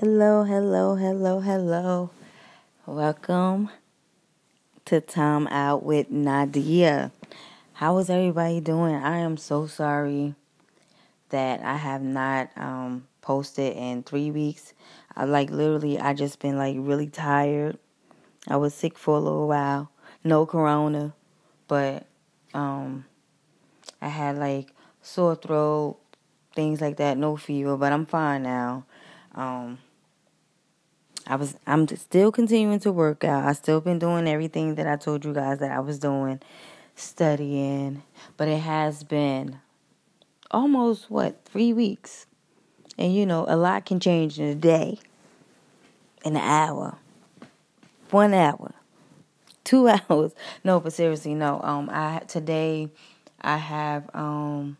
Hello, hello, hello, hello. Welcome to Time Out with Nadia. How is everybody doing? I am so sorry that I have not um, posted in three weeks. I like literally, I just been like really tired. I was sick for a little while. No corona, but um, I had like sore throat, things like that. No fever, but I'm fine now. Um, I was I'm still continuing to work out. I still been doing everything that I told you guys that I was doing, studying, but it has been almost what, 3 weeks. And you know, a lot can change in a day, in an hour, 1 hour, 2 hours. No, but seriously, no. Um I today I have um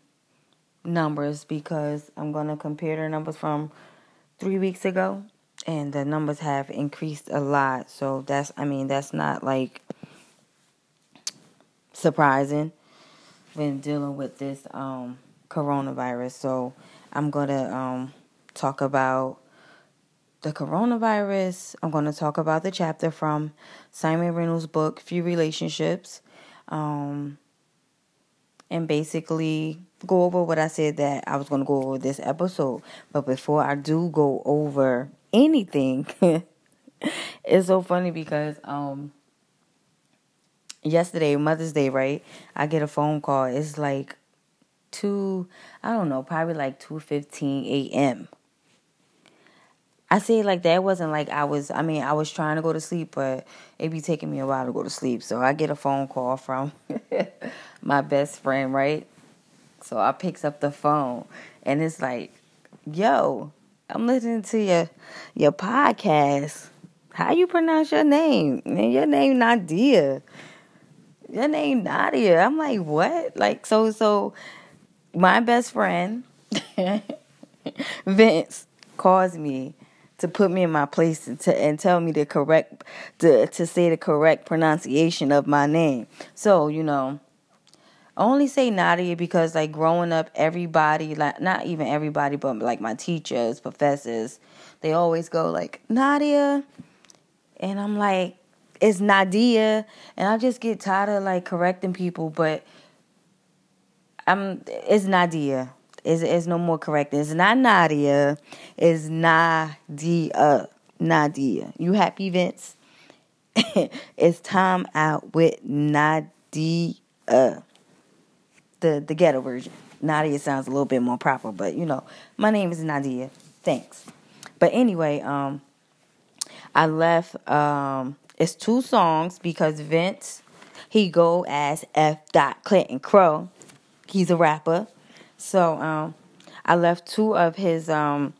numbers because I'm going to compare the numbers from 3 weeks ago and the numbers have increased a lot. So that's I mean that's not like surprising when dealing with this um, coronavirus. So I'm gonna um, talk about the coronavirus. I'm gonna talk about the chapter from Siimon Reynolds' book Few Relationships. Um, and basically go over what I said that I was going to go over this episode. But before I do go over anything. it's so funny because um yesterday, Mother's Day, right? I get a phone call. It's like two I don't know, probably like two fifteen AM. I say like that wasn't like I was I mean, I was trying to go to sleep, but it be taking me a while to go to sleep. So I get a phone call from my best friend, right? So I picks up the phone and it's like, yo, I'm listening to your your podcast. How you pronounce your name? Man, your name Nadia. Your name Nadia. I'm like, what? Like so so my best friend Vince calls me to put me in my place and, to, and tell me the correct to to say the correct pronunciation of my name. So, you know, I only say Nadia because like growing up, everybody like not even everybody, but like my teachers, professors, they always go like Nadia, and I'm like it's Nadia, and I just get tired of like correcting people, but I'm it's Nadia. Is is no more correct. It's not Nadia. It's Nadia. Nadia. You happy, Vince? it's time out with Nadia the the ghetto version. Nadia sounds a little bit more proper, but you know, my name is Nadia. Thanks. But anyway, um, I left. Um, it's two songs because Vince he go as F. Dot Clinton Crow. He's a rapper, so um, I left two of his um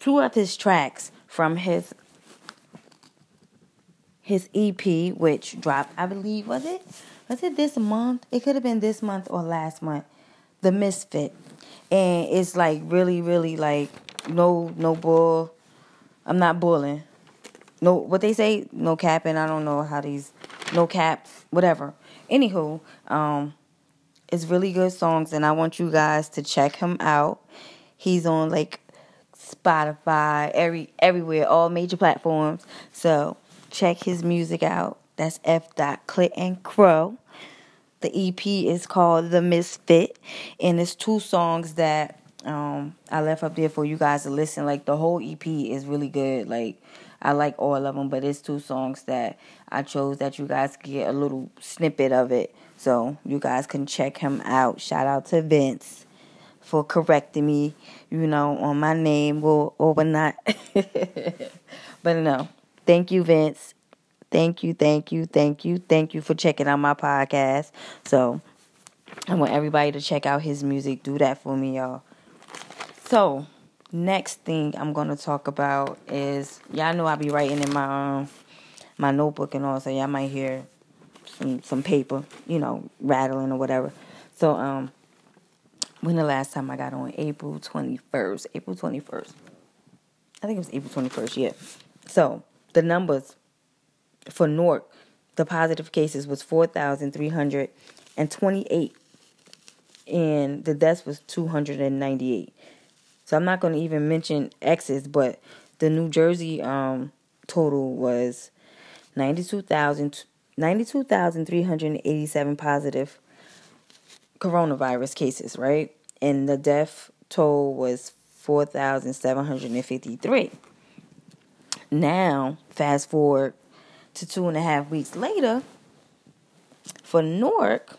two of his tracks from his his EP, which dropped, I believe, was it was it this month? It could have been this month or last month. The Misfit. And it's like really, really like no no bull. I'm not bulling. No what they say, no capping. I don't know how these no cap, whatever. Anywho, um, it's really good songs and I want you guys to check him out. He's on like Spotify, every everywhere, all major platforms. So check his music out. That's F. Dot Clinton Crow. The EP is called The Misfit, and it's two songs that um, I left up there for you guys to listen. Like the whole EP is really good. Like I like all of them, but it's two songs that I chose that you guys get a little snippet of it, so you guys can check him out. Shout out to Vince for correcting me, you know, on my name or or not. but no, thank you, Vince. Thank you, thank you, thank you, thank you for checking out my podcast. So I want everybody to check out his music. Do that for me, y'all. So next thing I'm gonna talk about is y'all know I be writing in my um, my notebook and all, so y'all might hear some some paper, you know, rattling or whatever. So um, when the last time I got on April 21st, April 21st, I think it was April 21st. Yeah. So the numbers for Newark, the positive cases was 4,328 and the deaths was 298. So I'm not going to even mention X's, but the New Jersey um, total was 92,000 92,387 positive coronavirus cases, right? And the death toll was 4,753. Now, fast forward to two and a half weeks later, for Newark,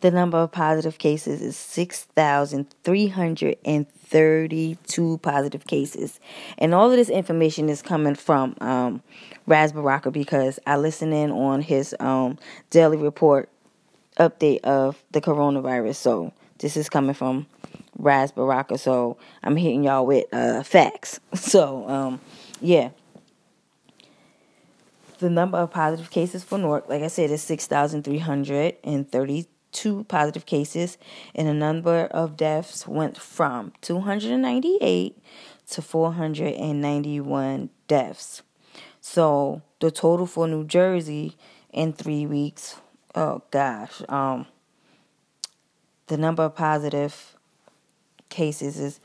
the number of positive cases is 6,332 positive cases. And all of this information is coming from um, Ras Baraka because I listen in on his um, daily report update of the coronavirus. So this is coming from Ras Baraka. So I'm hitting y'all with uh, facts. So, um, yeah. The number of positive cases for Newark, like I said, is 6,332 two positive cases, and the number of deaths went from 298 to 491 deaths. So the total for New Jersey in three weeks, oh gosh, um, the number of positive cases is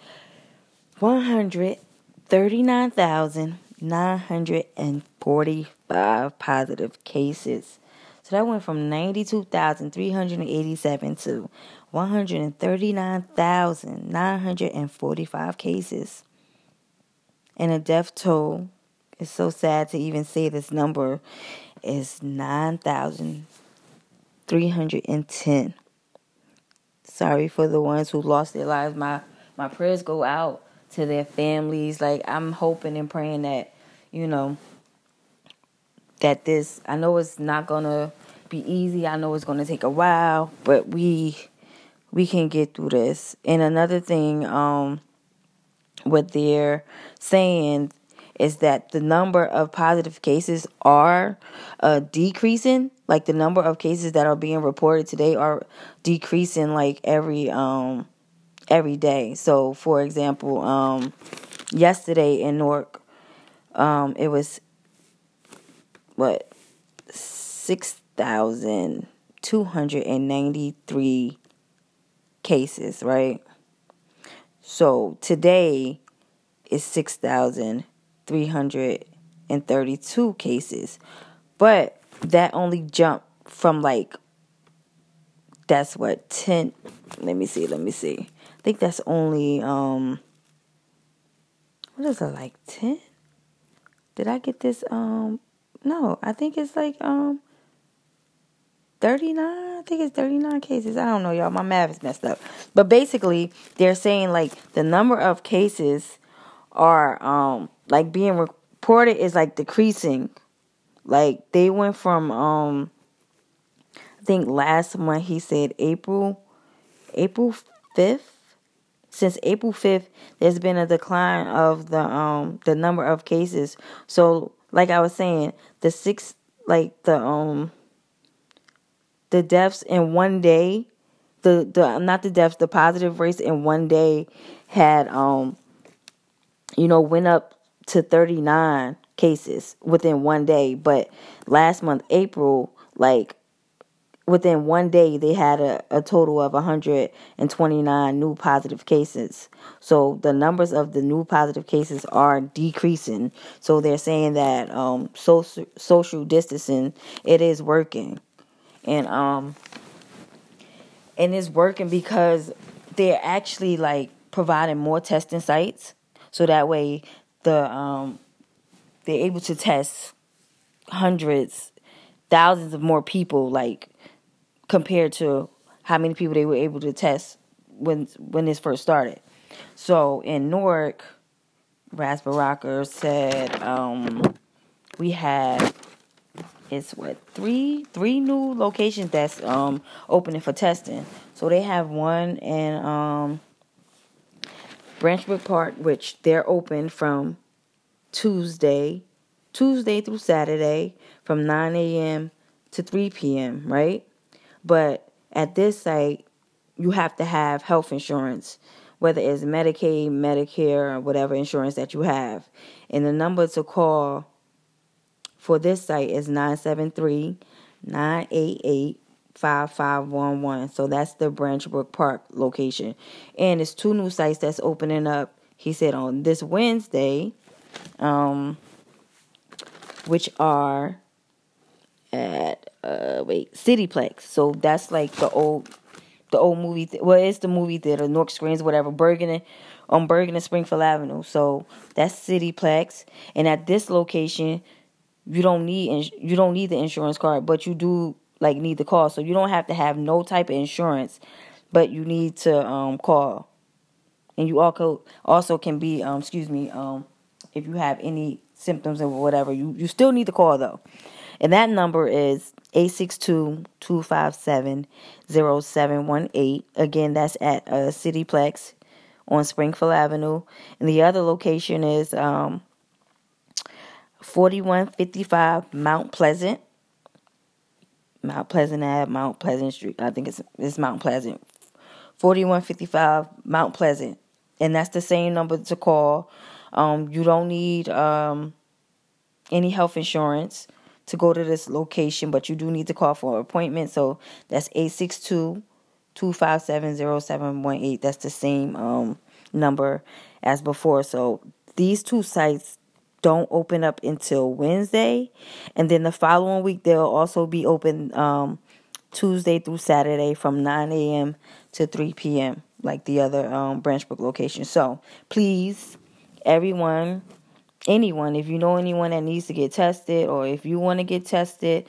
139,945 positive cases. So that went from 92,387 to 139,945 cases. And the death toll is so sad to even say this number is 9,310. Sorry for the ones who lost their lives. My my prayers go out to their families. Like I'm hoping and praying that, you know, that this I know it's not gonna be easy. I know it's going to take a while, but we we can get through this. And another thing um what they're saying is that the number of positive cases are uh, decreasing. Like the number of cases that are being reported today are decreasing like every um every day. So for example, um yesterday in Newark, um it was what six thousand two hundred and ninety three cases, right? So today is six thousand three hundred and thirty two cases. But that only jumped from like that's what 10 let me see let me see i think that's only um what is it like 10 did i get this um no i think it's like um 39 i think it's 39 cases. I don't know y'all. My math is messed up. But basically they're saying like the number of cases are um like being reported is like decreasing. Like they went from um i think last month he said april april 5th since april 5th there's been a decline of the um the number of cases. So like i was saying the six like the um the deaths in one day, the the not the deaths, the positive rates in one day had um you know went up to 39 cases within one day, but last month April like within one day they had a, a total of 129 new positive cases. So the numbers of the new positive cases are decreasing. So they're saying that um, social social distancing it is working and um and it's working because they're actually like providing more testing sites. So that way the um they're able to test hundreds thousands of more people like compared to how many people they were able to test when when this first started. So in newark Ras said um, we had it's what three three new locations that's um opening for testing. So they have one in um Park, which they're open from Tuesday, Tuesday through Saturday from 9 a.m. to 3 p.m. Right, but at this site you have to have health insurance, whether it's Medicaid, Medicare, or whatever insurance that you have, and the number to call for this site is 973 988 5511. So that's the Branch Brook Park location. And it's two new sites that's opening up, he said, on this Wednesday, um, which are at, uh, wait, Cityplex. So that's like the old, the old movie, th- well, it's the movie theater, North Screens, whatever, Bergen on Bergen and Springfield Avenue. So that's Cityplex. And at this location, you don't need you don't need the insurance card, but you do like need the call. So you don't have to have no type of insurance, but you need to um, call. And you also also can be um, excuse me um, if you have any symptoms or whatever, you, you still need to call though. And that number is 862-257-0718. Again, that's at uh, Cityplex on Springfield Avenue. And the other location is um, 4155 Mount Pleasant. Mount Pleasant Ave, Mount Pleasant Street. I think it's it's Mount Pleasant. 4155 Mount Pleasant. And that's the same number to call. Um, you don't need um, any health insurance to go to this location, but you do need to call for an appointment. So that's 862 257 0718. That's the same um, number as before. So these two sites don't open up until Wednesday, and then the following week they'll also be open um, Tuesday through Saturday from 9 a.m. to 3 p.m. like the other um, Branch Brook location. So please, everyone, anyone, if you know anyone that needs to get tested or if you want to get tested,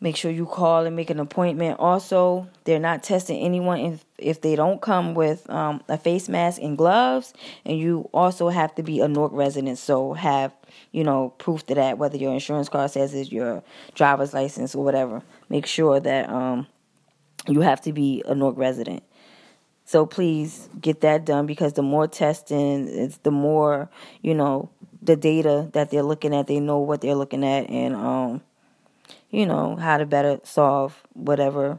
make sure you call and make an appointment. Also, they're not testing anyone if, if they don't come with um, a face mask and gloves. And you also have to be a Newark resident, so have you know proof to that. Whether your insurance card says it's your driver's license or whatever, make sure that um, you have to be a Newark resident. So please get that done because the more testing, it's the more you know the data that they're looking at. They know what they're looking at, and um, you know, how to better solve whatever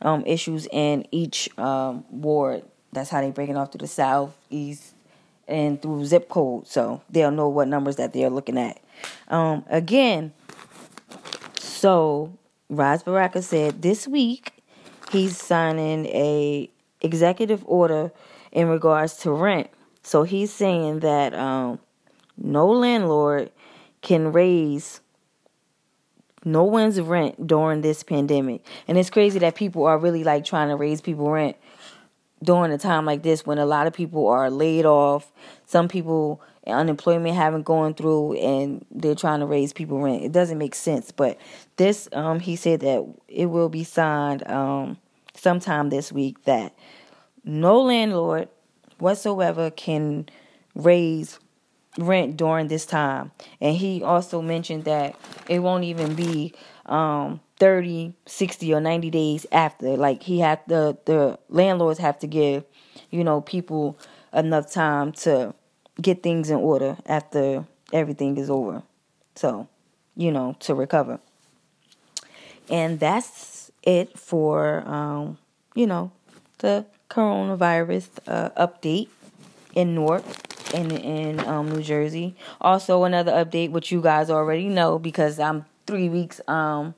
um, issues in each um, ward. That's how they break it off to the south, east, and through zip code. So they'll know what numbers that they're looking at. Um, again, so Ras Baraka said this week he's signing a executive order in regards to rent. So he's saying that um, no landlord can raise no one's rent during this pandemic. And it's crazy that people are really like trying to raise people rent during a time like this when a lot of people are laid off. Some people unemployment haven't gone through and they're trying to raise people rent. It doesn't make sense. But this um he said that it will be signed um sometime this week that no landlord whatsoever can raise rent during this time. And he also mentioned that it won't even be um 30, 60 or 90 days after. Like he had the the landlords have to give, you know, people enough time to get things in order after everything is over. So, you know, to recover. And that's it for um, you know, the coronavirus uh, update in Newark in in um, New Jersey. Also, another update, which you guys already know because I'm three weeks um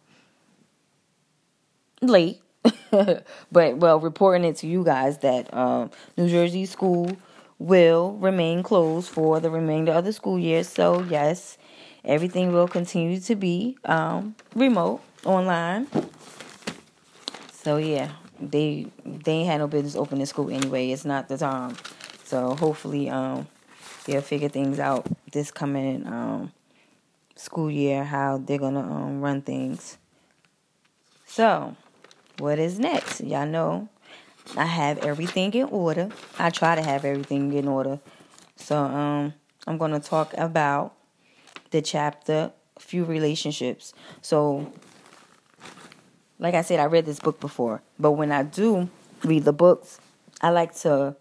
late, but well, reporting it to you guys that um, New Jersey school will remain closed for the remainder of the school year. So yes, everything will continue to be um, remote online. So yeah, they they ain't had no business opening school anyway. It's not the time. So hopefully, um, they'll figure things out this coming um, school year how they're gonna um, run things. So, what is next? Y'all know I have everything in order. I try to have everything in order. So, um, I'm gonna talk about the chapter few relationships. So, like I said, I read this book before, but when I do read the books, I like to,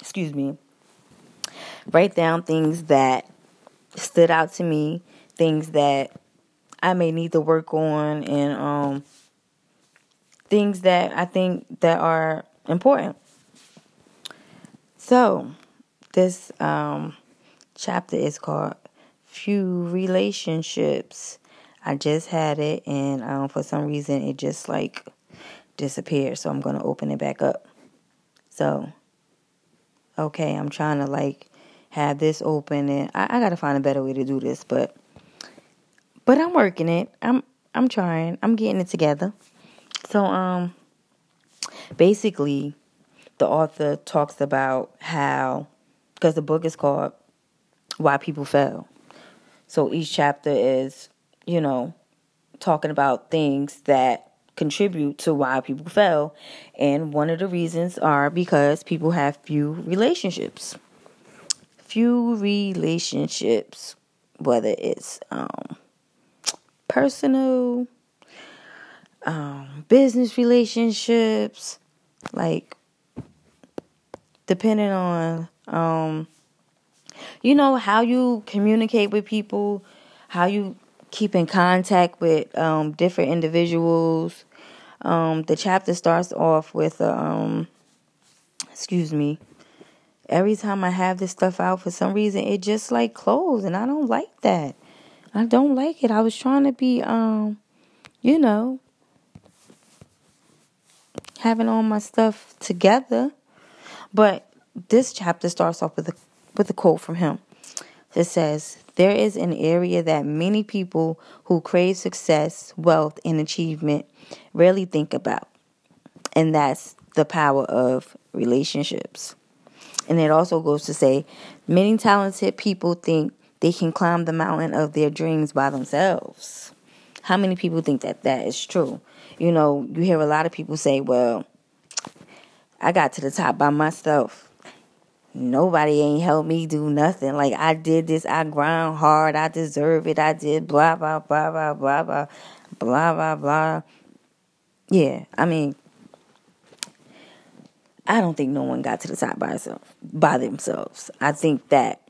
excuse me, write down things that stood out to me, things that I may need to work on, and um, things that I think that are important. So, this um, chapter is called "Few Relationships." I just had it, and um, for some reason it just like disappeared. So I'm gonna open it back up. So, okay, I'm trying to like have this open, and I, I gotta find a better way to do this, but but I'm working it. I'm I'm trying. I'm getting it together. So um, basically, the author talks about how because the book is called Why People Fail. So each chapter is, you know, talking about things that contribute to why people fail. And one of the reasons are because people have few relationships. Few relationships, whether it's um, personal, um, business relationships, like depending on um, you know how you communicate with people, how you keep in contact with um, different individuals. Um, the chapter starts off with, um, excuse me. Every time I have this stuff out, for some reason, it just like closed, and I don't like that. I don't like it. I was trying to be, um, you know, having all my stuff together, but this chapter starts off with a with a quote from him. It says, There is an area that many people who crave success, wealth, and achievement rarely think about, and that's the power of relationships. And it also goes to say, Many talented people think they can climb the mountain of their dreams by themselves. How many people think that that is true? You know, you hear a lot of people say, Well, I got to the top by myself nobody ain't helped me do nothing. Like I did this, I grind hard, I deserve it, I did blah blah blah blah blah blah blah blah blah. Yeah, I mean I don't think no one got to the top by itself by themselves. I think that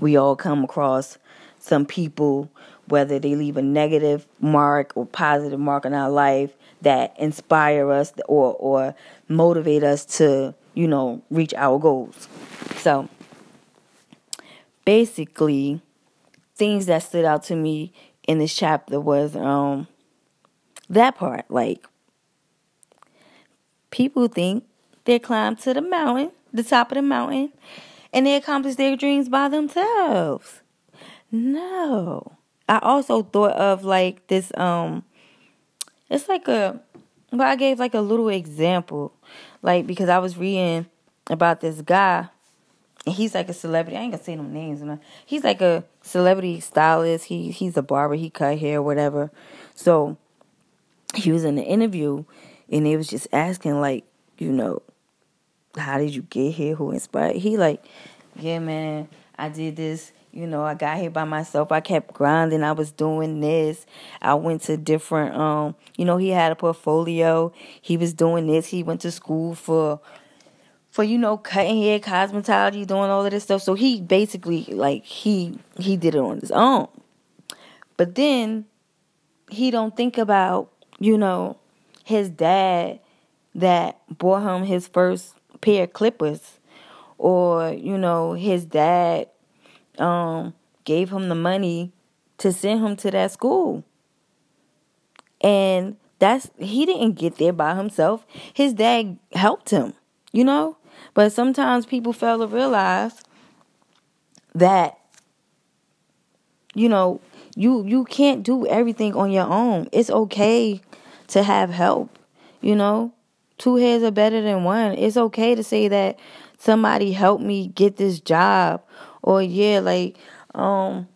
we all come across some people, whether they leave a negative mark or positive mark in our life that inspire us or or motivate us to you know, reach our goals. So basically, things that stood out to me in this chapter was um that part. Like people think they climb to the mountain, the top of the mountain, and they accomplish their dreams by themselves. No. I also thought of like this um it's like a but I gave like a little example like because I was reading about this guy, and he's like a celebrity. I ain't gonna say no names. Man. He's like a celebrity stylist. He he's a barber. He cut hair, whatever. So he was in an interview, and they was just asking like, you know, how did you get here? Who inspired? He like, yeah, man, I did this you know, I got here by myself. I kept grinding. I was doing this. I went to different um, you know, he had a portfolio. He was doing this. He went to school for for you know, cutting hair, cosmetology, doing all of this stuff. So he basically like he he did it on his own. But then he don't think about, you know, his dad that bought him his first pair of clippers or, you know, his dad um, gave him the money to send him to that school. And that's he didn't get there by himself. His dad helped him, you know? But sometimes people fail to realize that you know, you you can't do everything on your own. It's okay to have help, you know? Two heads are better than one. It's okay to say that somebody helped me get this job or yeah, like um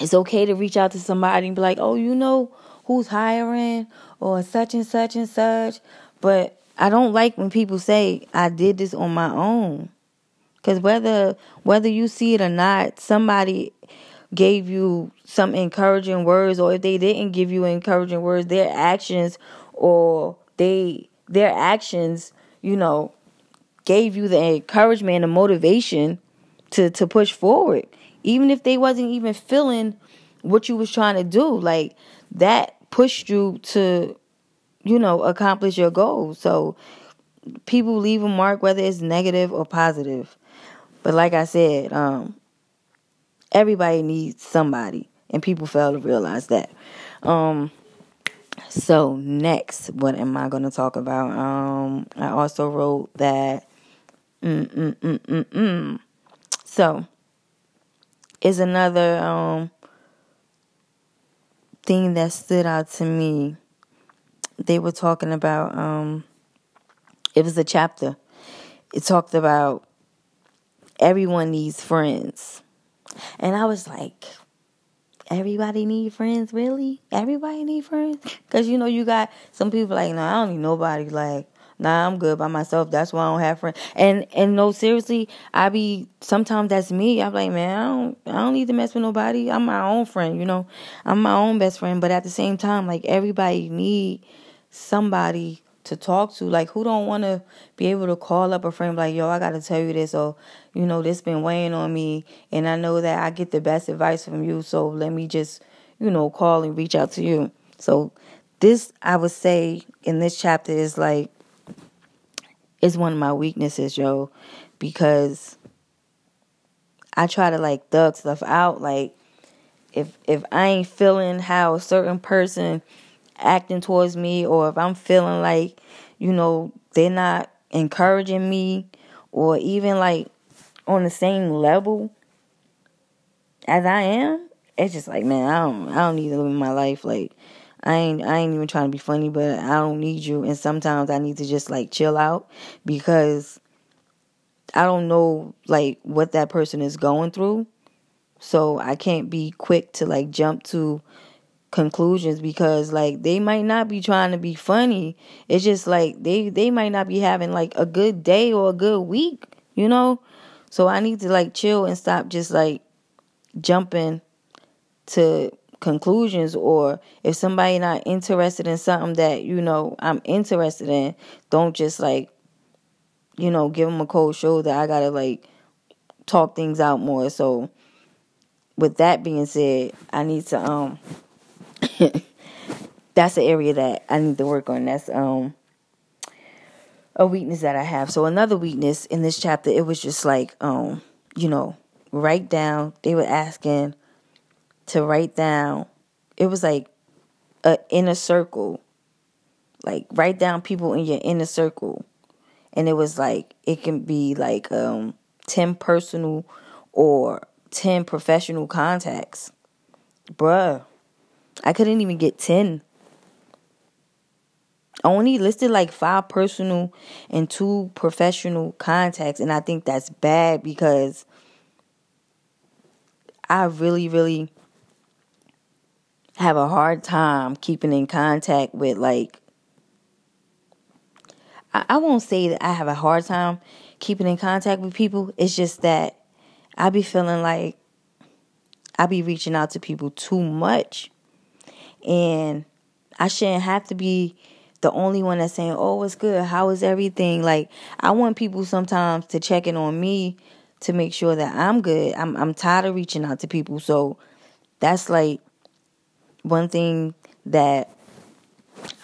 it's okay to reach out to somebody and be like, "Oh, you know who's hiring or such and such and such." But I don't like when people say, "I did this on my own." Cuz whether whether you see it or not, somebody gave you some encouraging words or if they didn't give you encouraging words, their actions or they their actions, you know, gave you the encouragement and the motivation to to push forward. Even if they wasn't even feeling what you was trying to do like that pushed you to you know accomplish your goals so people leave a mark whether it's negative or positive. But like i said um everybody needs somebody and people fail to realize that. Um, so next, what am I going to talk about? Um, I also wrote that. Mm, mm, mm, mm, mm. So, is another um thing that stood out to me. They were talking about um it was a chapter. It talked about everyone needs friends. And I was like, everybody need friends, really? Everybody need friends? Because, you know, you got some people like, no, I don't need nobody. Like, nah, I'm good by myself. That's why I don't have friends. And, and no, seriously, I be, sometimes that's me. I'm like, man, I don't, I don't need to mess with nobody. I'm my own friend, you know? I'm my own best friend. But at the same time, like, everybody need somebody to talk to. Like, who don't want to be able to call up a friend like, yo, I got to tell you this, or, you know, this been weighing on me, and I know that I get the best advice from you, so let me just, you know, call and reach out to you. So, this, I would say, in this chapter is like, it's one of my weaknesses, yo, because I try to like thug stuff out. Like, if if I ain't feeling how a certain person acting towards me or if I'm feeling like, you know, they're not encouraging me or even like on the same level as I am, it's just like, man, I don't I don't need to live my life like I ain't I ain't even trying to be funny, but I don't need you and sometimes I need to just like chill out because I don't know like what that person is going through. So I can't be quick to like jump to conclusions because like they might not be trying to be funny. It's just like they they might not be having like a good day or a good week, you know? So I need to like chill and stop just like jumping to conclusions or if somebody not interested in something that, you know, I'm interested in, don't just like you know, give them a cold shoulder. I got to like talk things out more. So with that being said, I need to um that's the area that I need to work on. That's um a weakness that I have. So another weakness in this chapter, it was just like um, you know, write down. They were asking to write down. It was like a inner circle. Like write down people in your inner circle. And it was like it can be like um 10 personal or 10 professional contacts. Bruh, I couldn't even get 10. I only listed like five personal and two professional contacts. And I think that's bad because I really, really have a hard time keeping in contact with like I, won't say that I have a hard time keeping in contact with people. It's just that I be feeling like I be reaching out to people too much and I shouldn't have to be the only one that's saying, "Oh, it's good. How is everything?" Like I want people sometimes to check in on me to make sure that I'm good. I'm I'm tired of reaching out to people. So that's like one thing that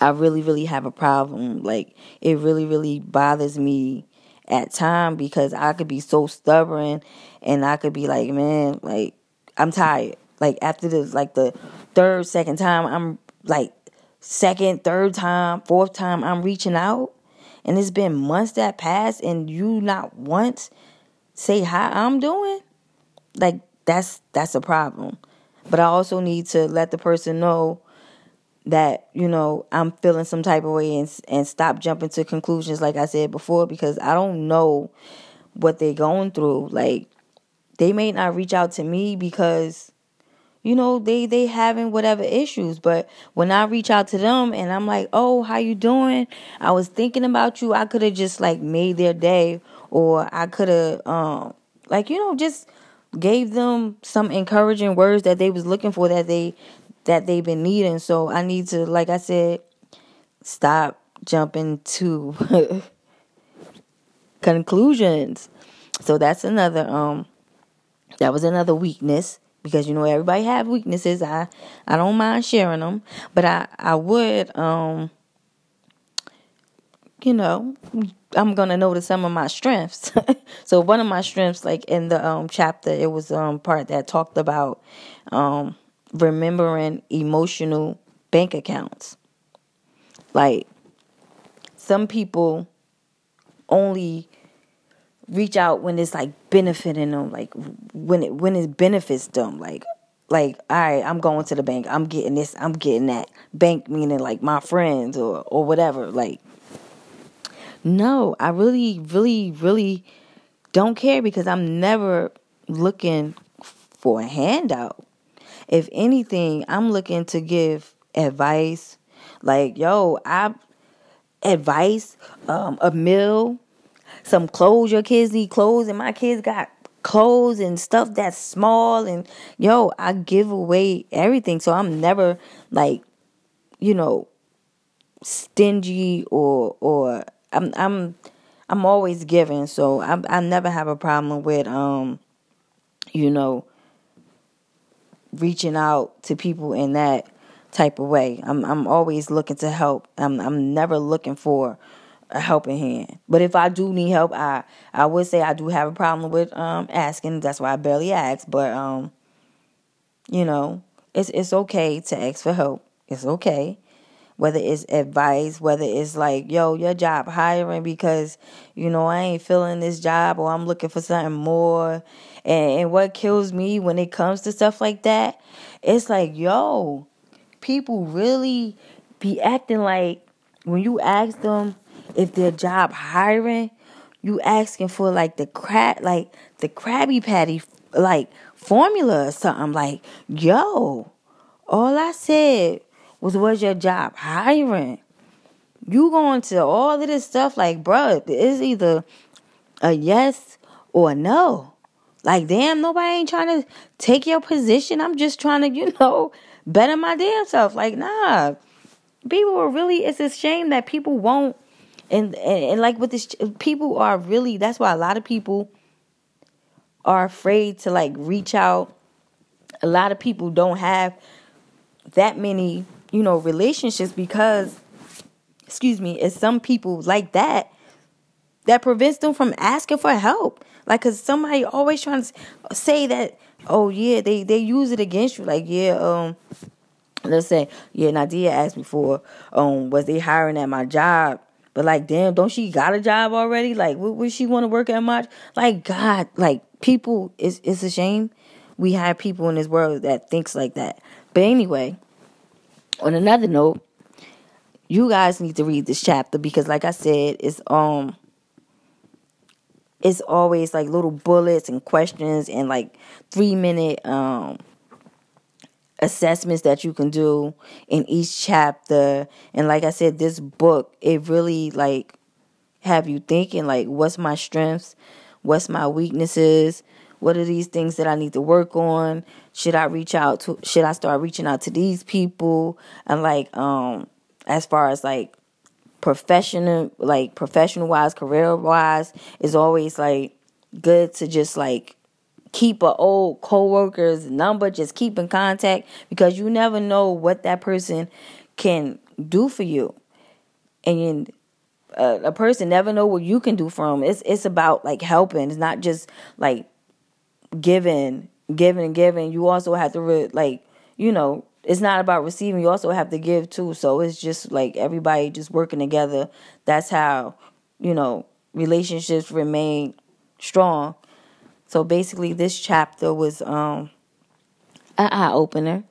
I really really have a problem. Like it really really bothers me at time because I could be so stubborn and I could be like, "Man, like I'm tired." Like after this like the third, second time, I'm like second, third time, fourth time, I'm reaching out. And it's been months that passed and you not once say how I'm doing. Like that's that's a problem. But I also need to let the person know that you know I'm feeling some type of way and and stop jumping to conclusions like I said before because I don't know what they're going through. Like they may not reach out to me because you know they they having whatever issues. But when i reach out to them and i'm like oh how you doing? I was thinking about you. I could have just like made their day or i could have um like you know just gave them some encouraging words that they was looking for that they that they've been needing. So i need to like i said stop jumping to conclusions. So that's another um that was another weakness because you know everybody have weaknesses. I I don't mind sharing them, but I I would um you know I'm gonna notice some of my strengths. so one of my strengths, like in the um chapter, it was um part that talked about um remembering emotional bank accounts. Like some people only reach out when it's like benefiting them, like when it when it benefits them, like like all right, I'm going to the bank, I'm getting this, I'm getting that. Bank meaning like my friends or or whatever. Like no, I really, really, really don't care because I'm never looking for a handout. If anything, I'm looking to give advice. Like, yo, I advice, um, a meal, some clothes your kids need clothes, and my kids got clothes and stuff that's small and yo, I give away everything. So I'm never like, you know, stingy or or I'm I'm I'm always giving, so I I never have a problem with um, you know, reaching out to people in that type of way. I'm I'm always looking to help. I'm I'm never looking for a helping hand. But if I do need help, I I would say I do have a problem with um asking. That's why I barely ask. But um, you know, it's it's okay to ask for help. It's okay whether it's advice, whether it's like, yo, your job hiring because, you know, I ain't feeling this job or I'm looking for something more. And, and what kills me when it comes to stuff like that, it's like, yo, people really be acting like when you ask them if their job hiring, you asking for like the crab, like the Krabby Patty, like formula or something. Like, yo, all I said was what's your job hiring. You going to all of this stuff like, bro, it's either a yes or a no. Like, damn, nobody ain't trying to take your position. I'm just trying to, you know, better my damn self. Like, nah. People are really, it's a shame that people won't, and, and, and like with this, people are really, that's why a lot of people are afraid to like reach out. A lot of people don't have that many you know, relationships because, excuse me, it's some people like that that prevents them from asking for help. Like, cause somebody always trying to say that, oh yeah, they they use it against you. Like, yeah, um, let's say, yeah, Nadia asked me for, um, was they hiring at my job? But like, damn, don't she got a job already? Like, would, would she want to work at much? Like, God, like people, it's it's a shame we have people in this world that thinks like that. But anyway, on another note, you guys need to read this chapter because like I said, it's um it's always like little bullets and questions and like 3 minute um assessments that you can do in each chapter and like I said this book it really like have you thinking like what's my strengths, what's my weaknesses, what are these things that I need to work on? Should I reach out to should I start reaching out to these people? And like um as far as like professional like professional wise, career wise, is always like good to just like keep a old co-worker's number, just keep in contact because you never know what that person can do for you. And uh, a person never know what you can do for them. It's it's about like helping. It's not just like giving, giving, and giving. You also have to re- like, you know, it's not about receiving. You also have to give too. So it's just like everybody just working together. That's how, you know, relationships remain strong. So basically, this chapter was um an eye opener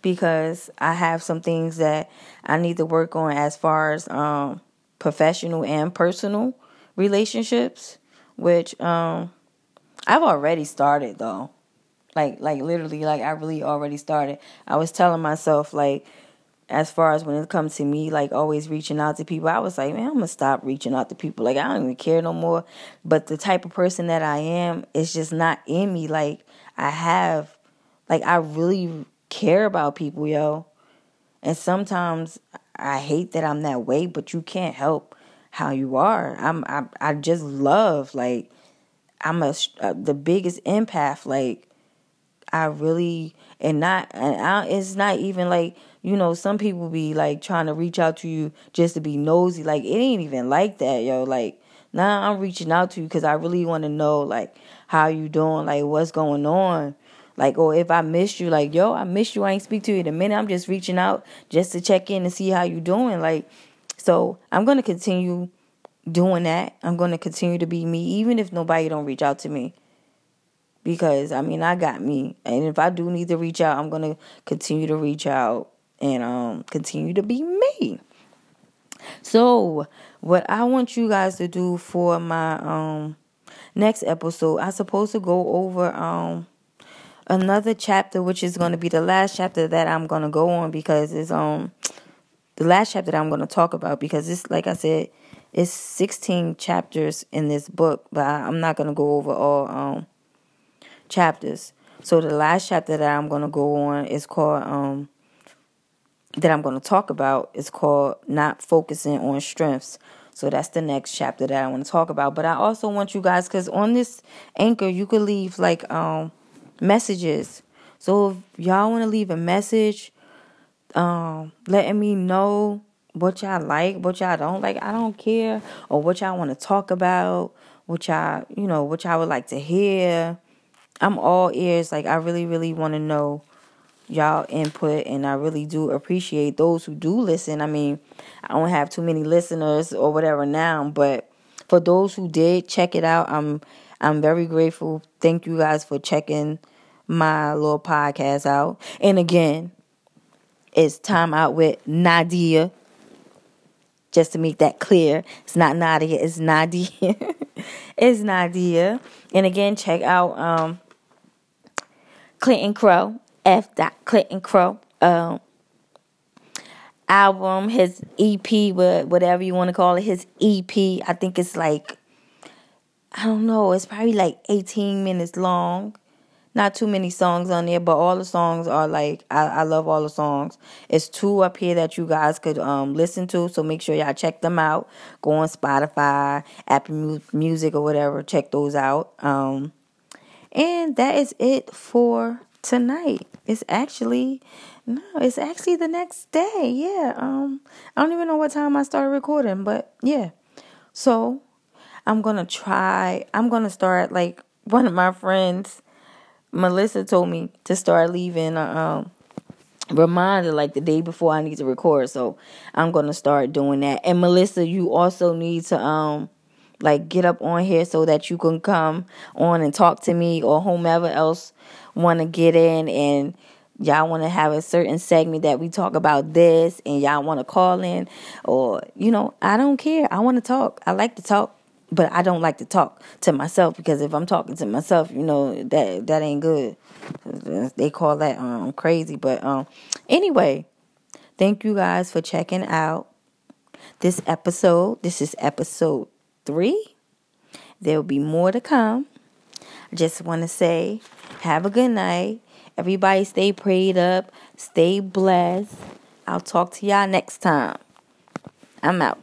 because I have some things that I need to work on as far as um professional and personal relationships, which um I've already started though. Like like literally like I really already started. I was telling myself like as far as when it comes to me like always reaching out to people, I was like, man, I'm gonna stop reaching out to people. Like I don't even care no more. But the type of person that I am it's just not in me. Like I have like I really care about people, yo. And sometimes I hate that I'm that way, but you can't help how you are. I'm I I just love like I'm a uh, the biggest empath. Like I really and not and I, it's not even like you know some people be like trying to reach out to you just to be nosy. Like it ain't even like that, yo. Like now nah, I'm reaching out to you because I really want to know like how you doing, like what's going on. Like, or if I miss you, like, yo, I miss you. I ain't speak to you in a minute. I'm just reaching out just to check in and see how you doing. Like, so I'm gonna continue doing that. I'm gonna continue to be me, even if nobody don't reach out to me. Because I mean, I got me, and if I do need to reach out, I'm gonna continue to reach out and um continue to be me. So, what I want you guys to do for my um next episode, I'm supposed to go over um another chapter which is going to be the last chapter that I'm going to go on because it's um the last chapter that I'm going to talk about because it's like I said it's 16 chapters in this book but I'm not going to go over all um chapters. So the last chapter that I'm going to go on is called um that I'm going to talk about is called not focusing on strengths. So that's the next chapter that I want to talk about. But I also want you guys cuz on this anchor you could leave like um messages. So if y'all want to leave a message, um, letting me know what y'all like, what y'all don't like, I don't care, or what y'all want to talk about, what y'all, you know, what y'all would like to hear. I'm all ears. Like I really, really want to know y'all input, and I really do appreciate those who do listen. I mean, I don't have too many listeners or whatever now, but for those who did check it out, I'm I'm very grateful. Thank you guys for checking my little podcast out. And again, it's time out with Nadia. Just to make that clear, it's not Nadia, it's Nadia. it's Nadia. And again, check out um, Clinton Crow, F. Clinton Crow. Um, album, his EP, whatever you want to call it, his EP. I think it's like, I don't know, it's probably like 18 minutes long not too many songs on there, but all the songs are like I, I love all the songs. It's two up here that you guys could um listen to, so make sure y'all check them out. Go on Spotify, Apple Music, or whatever. Check those out. Um, and that is it for tonight. It's actually no, it's actually the next day. Yeah. Um, I don't even know what time I started recording, but yeah. So I'm gonna try. I'm gonna start like one of my friends Melissa told me to start leaving a um, reminder like the day before I need to record. So I'm gonna start doing that. And Melissa, you also need to um like get up on here so that you can come on and talk to me or whomever else want to get in and y'all want to have a certain segment that we talk about this and y'all want to call in or you know i don't care i want to talk i like to talk but I don't like to talk to myself because if I'm talking to myself, you know that that ain't good. They call that um crazy, but um anyway, thank you guys for checking out this episode. This is episode 3. There will be more to come. I just want to say have a good night. Everybody stay prayed up, stay blessed. I'll talk to y'all next time. I'm out.